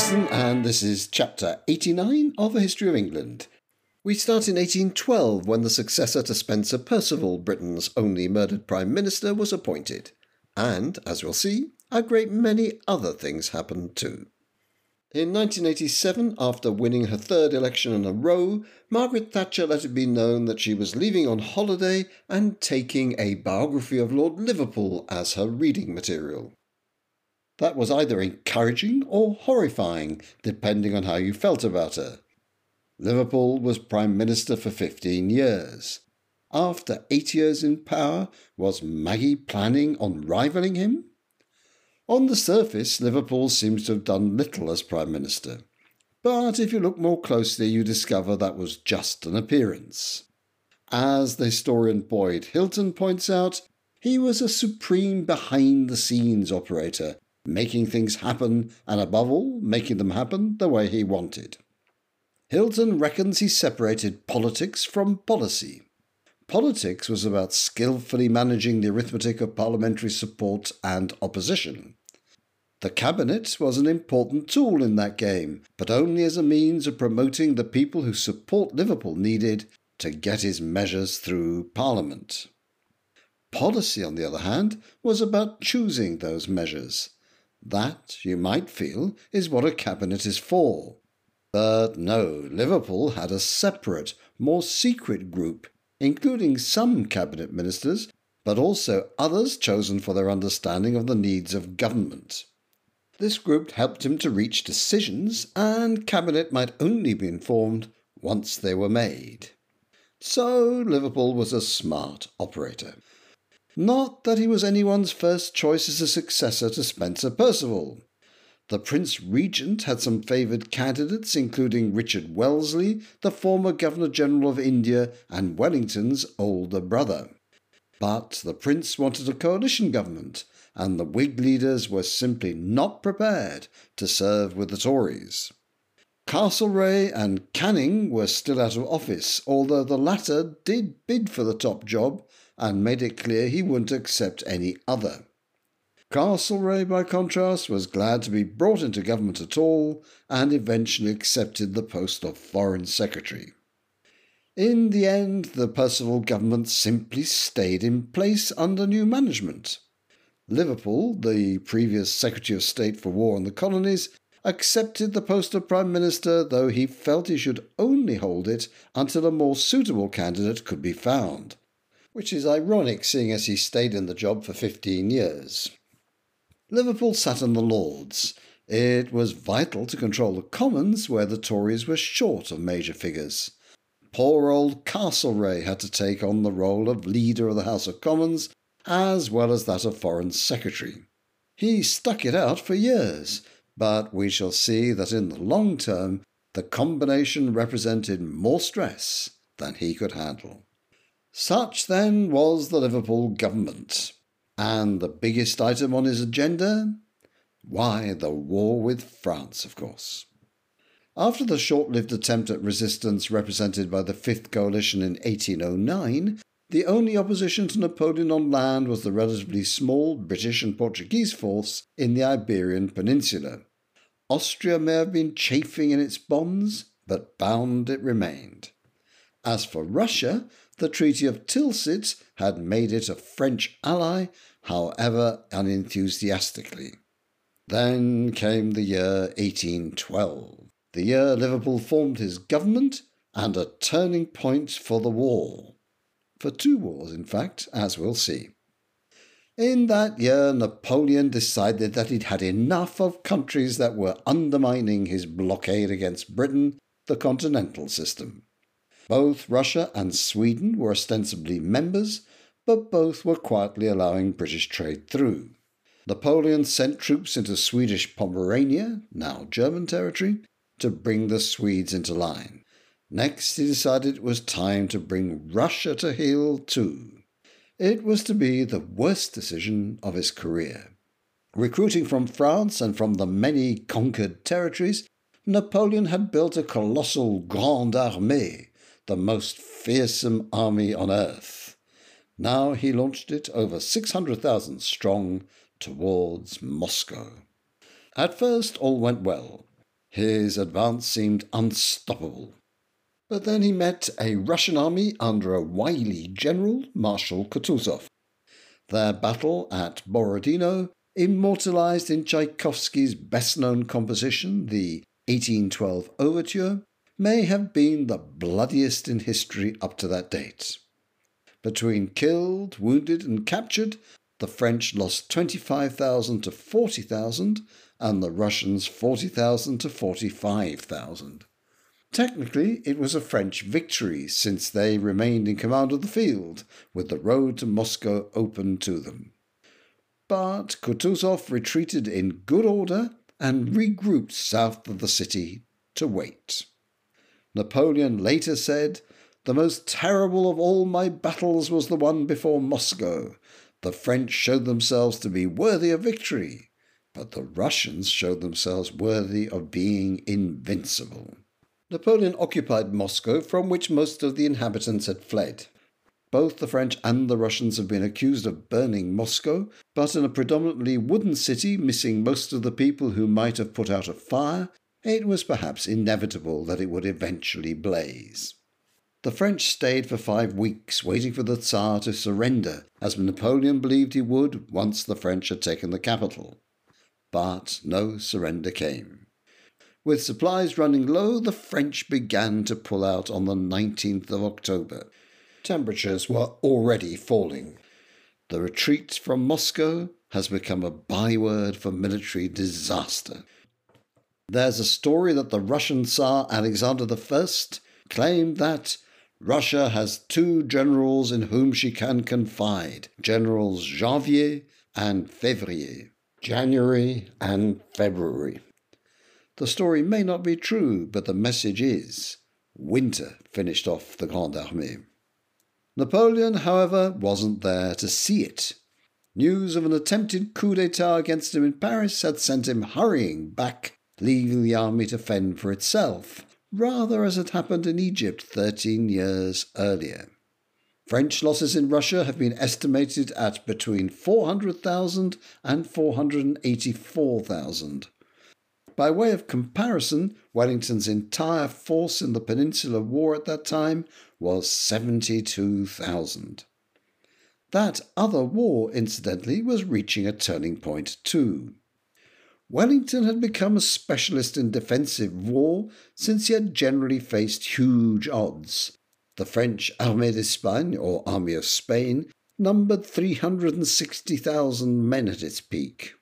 And this is chapter 89 of A History of England. We start in 1812 when the successor to Spencer Perceval, Britain's only murdered Prime Minister, was appointed. And, as we'll see, a great many other things happened too. In 1987, after winning her third election in a row, Margaret Thatcher let it be known that she was leaving on holiday and taking a biography of Lord Liverpool as her reading material. That was either encouraging or horrifying, depending on how you felt about her. Liverpool was Prime Minister for 15 years. After eight years in power, was Maggie planning on rivalling him? On the surface, Liverpool seems to have done little as Prime Minister. But if you look more closely, you discover that was just an appearance. As the historian Boyd Hilton points out, he was a supreme behind the scenes operator making things happen, and above all, making them happen the way he wanted. Hilton reckons he separated politics from policy. Politics was about skillfully managing the arithmetic of parliamentary support and opposition. The cabinet was an important tool in that game, but only as a means of promoting the people whose support Liverpool needed to get his measures through Parliament. Policy, on the other hand, was about choosing those measures. That, you might feel, is what a cabinet is for. But no, Liverpool had a separate, more secret group, including some cabinet ministers, but also others chosen for their understanding of the needs of government. This group helped him to reach decisions, and cabinet might only be informed once they were made. So Liverpool was a smart operator. Not that he was anyone's first choice as a successor to Spencer Perceval. The Prince Regent had some favoured candidates, including Richard Wellesley, the former Governor General of India and Wellington's older brother. But the Prince wanted a coalition government, and the Whig leaders were simply not prepared to serve with the Tories. Castlereagh and Canning were still out of office, although the latter did bid for the top job and made it clear he wouldn't accept any other. Castlereagh, by contrast, was glad to be brought into government at all and eventually accepted the post of Foreign Secretary. In the end, the Perceval government simply stayed in place under new management. Liverpool, the previous Secretary of State for War and the Colonies, accepted the post of Prime Minister, though he felt he should only hold it until a more suitable candidate could be found which is ironic seeing as he stayed in the job for 15 years. Liverpool sat in the Lords. It was vital to control the Commons, where the Tories were short of major figures. Poor old Castlereagh had to take on the role of leader of the House of Commons, as well as that of Foreign Secretary. He stuck it out for years, but we shall see that in the long term, the combination represented more stress than he could handle. Such then was the Liverpool government. And the biggest item on his agenda? Why, the war with France, of course. After the short lived attempt at resistance represented by the Fifth Coalition in 1809, the only opposition to Napoleon on land was the relatively small British and Portuguese force in the Iberian Peninsula. Austria may have been chafing in its bonds, but bound it remained. As for Russia, the Treaty of Tilsit had made it a French ally, however unenthusiastically. Then came the year 1812, the year Liverpool formed his government, and a turning point for the war. For two wars, in fact, as we'll see. In that year, Napoleon decided that he'd had enough of countries that were undermining his blockade against Britain, the continental system. Both Russia and Sweden were ostensibly members, but both were quietly allowing British trade through. Napoleon sent troops into Swedish Pomerania, now German territory, to bring the Swedes into line. Next, he decided it was time to bring Russia to heel too. It was to be the worst decision of his career. Recruiting from France and from the many conquered territories, Napoleon had built a colossal Grande Armée, the most fearsome army on earth. Now he launched it over 600,000 strong towards Moscow. At first, all went well. His advance seemed unstoppable. But then he met a Russian army under a wily general, Marshal Kutuzov. Their battle at Borodino, immortalized in Tchaikovsky's best known composition, the 1812 Overture, may have been the bloodiest in history up to that date. Between killed, wounded, and captured, the French lost 25,000 to 40,000, and the Russians 40,000 to 45,000. Technically, it was a French victory since they remained in command of the field, with the road to Moscow open to them. But Kutuzov retreated in good order and regrouped south of the city to wait. Napoleon later said, The most terrible of all my battles was the one before Moscow. The French showed themselves to be worthy of victory but the Russians showed themselves worthy of being invincible. Napoleon occupied Moscow, from which most of the inhabitants had fled. Both the French and the Russians have been accused of burning Moscow, but in a predominantly wooden city missing most of the people who might have put out a fire, it was perhaps inevitable that it would eventually blaze. The French stayed for five weeks, waiting for the Tsar to surrender, as Napoleon believed he would once the French had taken the capital but no surrender came. With supplies running low, the French began to pull out on the 19th of October. Temperatures were already falling. The retreat from Moscow has become a byword for military disaster. There's a story that the Russian Tsar Alexander I claimed that Russia has two generals in whom she can confide Generals Janvier and Fevrier. January and February. The story may not be true, but the message is winter finished off the Grande Armée. Napoleon, however, wasn't there to see it. News of an attempted coup d'etat against him in Paris had sent him hurrying back, leaving the army to fend for itself, rather as had happened in Egypt thirteen years earlier. French losses in Russia have been estimated at between 400,000 and 484,000. By way of comparison, Wellington's entire force in the Peninsular War at that time was 72,000. That other war, incidentally, was reaching a turning point too. Wellington had become a specialist in defensive war since he had generally faced huge odds, the French Armée d'Espagne, or Army of Spain, numbered 360,000 men at its peak.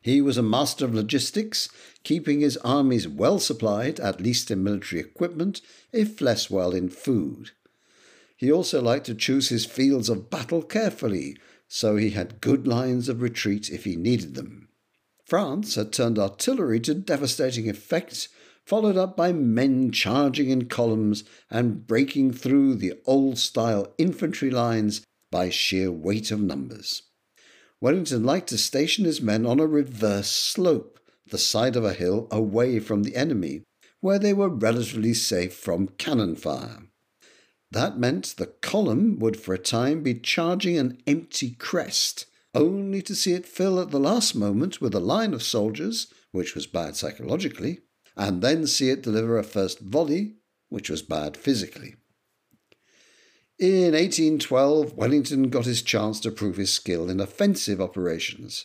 He was a master of logistics, keeping his armies well supplied, at least in military equipment, if less well in food. He also liked to choose his fields of battle carefully, so he had good lines of retreat if he needed them. France had turned artillery to devastating effect followed up by men charging in columns and breaking through the old style infantry lines by sheer weight of numbers. Wellington liked to station his men on a reverse slope, the side of a hill away from the enemy, where they were relatively safe from cannon fire. That meant the column would for a time be charging an empty crest, only to see it fill at the last moment with a line of soldiers, which was bad psychologically, and then see it deliver a first volley, which was bad physically. In 1812, Wellington got his chance to prove his skill in offensive operations.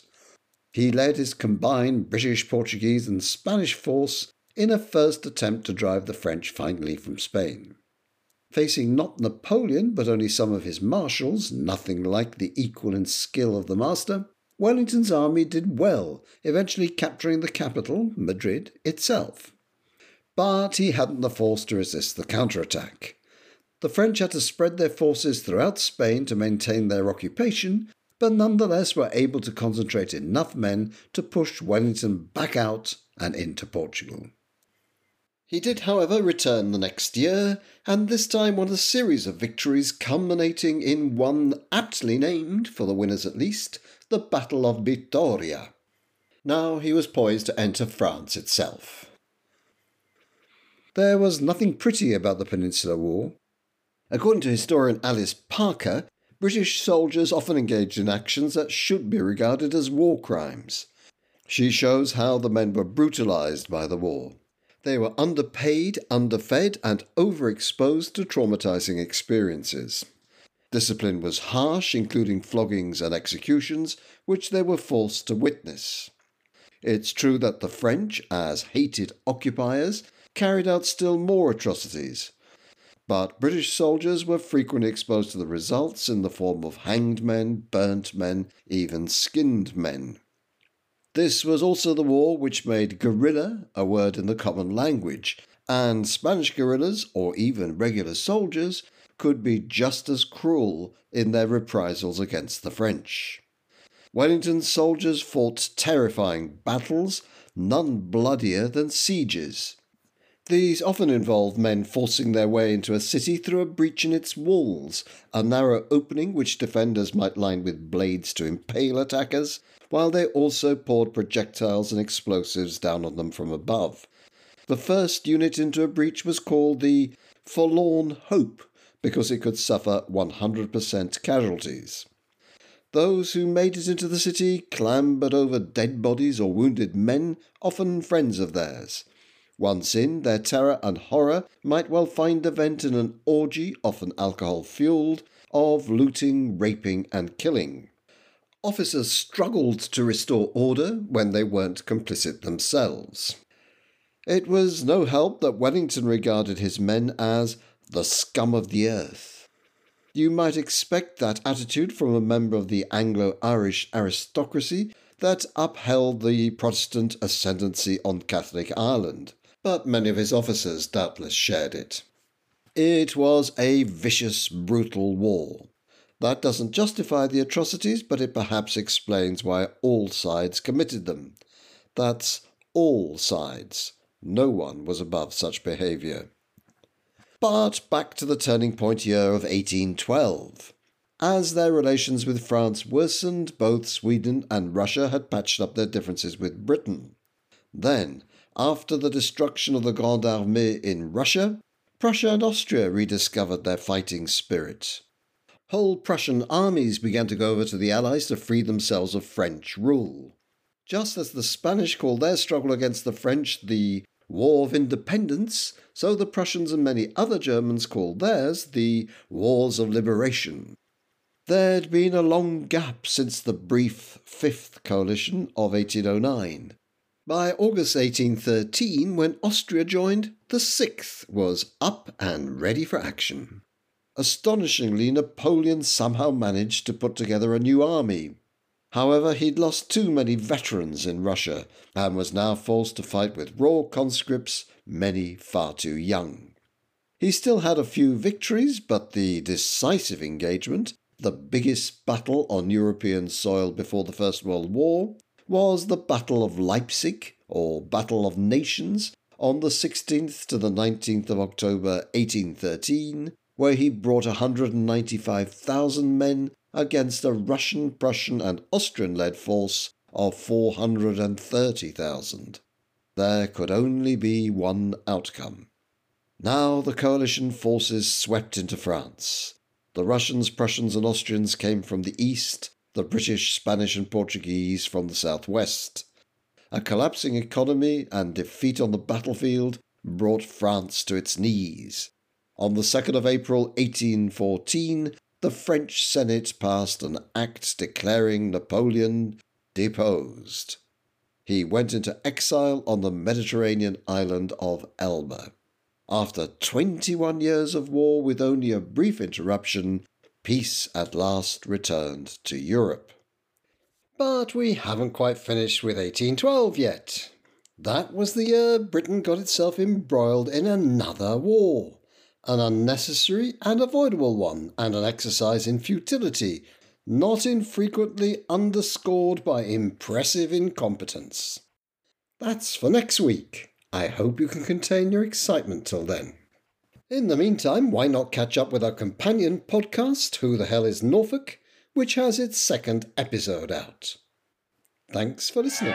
He led his combined British, Portuguese, and Spanish force in a first attempt to drive the French finally from Spain. Facing not Napoleon, but only some of his marshals, nothing like the equal in skill of the master, Wellington's army did well, eventually capturing the capital, Madrid, itself. But he hadn't the force to resist the counterattack. The French had to spread their forces throughout Spain to maintain their occupation, but nonetheless were able to concentrate enough men to push Wellington back out and into Portugal. He did, however, return the next year, and this time won a series of victories culminating in one aptly named, for the winners at least, the Battle of Vittoria. Now he was poised to enter France itself. There was nothing pretty about the Peninsular War. According to historian Alice Parker, British soldiers often engaged in actions that should be regarded as war crimes. She shows how the men were brutalized by the war. They were underpaid, underfed, and overexposed to traumatizing experiences. Discipline was harsh, including floggings and executions, which they were forced to witness. It's true that the French, as hated occupiers, carried out still more atrocities. But British soldiers were frequently exposed to the results in the form of hanged men, burnt men, even skinned men. This was also the war which made guerrilla a word in the common language, and Spanish guerrillas, or even regular soldiers, could be just as cruel in their reprisals against the French. Wellington's soldiers fought terrifying battles, none bloodier than sieges. These often involved men forcing their way into a city through a breach in its walls, a narrow opening which defenders might line with blades to impale attackers, while they also poured projectiles and explosives down on them from above. The first unit into a breach was called the Forlorn Hope because it could suffer 100% casualties. Those who made it into the city clambered over dead bodies or wounded men, often friends of theirs. Once in, their terror and horror might well find a vent in an orgy, often alcohol fueled, of looting, raping, and killing. Officers struggled to restore order when they weren't complicit themselves. It was no help that Wellington regarded his men as the scum of the earth. You might expect that attitude from a member of the Anglo Irish aristocracy that upheld the Protestant ascendancy on Catholic Ireland but many of his officers doubtless shared it. It was a vicious, brutal war. That doesn't justify the atrocities, but it perhaps explains why all sides committed them. That's all sides. No one was above such behaviour. But back to the turning point year of 1812. As their relations with France worsened, both Sweden and Russia had patched up their differences with Britain. Then, after the destruction of the Grande Armée in Russia, Prussia and Austria rediscovered their fighting spirit. Whole Prussian armies began to go over to the Allies to free themselves of French rule. Just as the Spanish called their struggle against the French the War of Independence, so the Prussians and many other Germans called theirs the Wars of Liberation. There'd been a long gap since the brief Fifth Coalition of 1809. By August 1813, when Austria joined, the Sixth was up and ready for action. Astonishingly, Napoleon somehow managed to put together a new army. However, he'd lost too many veterans in Russia and was now forced to fight with raw conscripts, many far too young. He still had a few victories, but the decisive engagement, the biggest battle on European soil before the First World War, was the Battle of Leipzig, or Battle of Nations, on the 16th to the 19th of October 1813, where he brought 195,000 men against a Russian, Prussian, and Austrian led force of 430,000. There could only be one outcome. Now the coalition forces swept into France. The Russians, Prussians, and Austrians came from the east, the British, Spanish, and Portuguese from the southwest. A collapsing economy and defeat on the battlefield brought France to its knees. On the 2nd of April 1814, the French Senate passed an act declaring Napoleon deposed. He went into exile on the Mediterranean island of Elba. After 21 years of war with only a brief interruption, peace at last returned to Europe. But we haven't quite finished with 1812 yet. That was the year Britain got itself embroiled in another war. An unnecessary and avoidable one, and an exercise in futility, not infrequently underscored by impressive incompetence. That's for next week. I hope you can contain your excitement till then. In the meantime, why not catch up with our companion podcast, Who the Hell is Norfolk, which has its second episode out. Thanks for listening.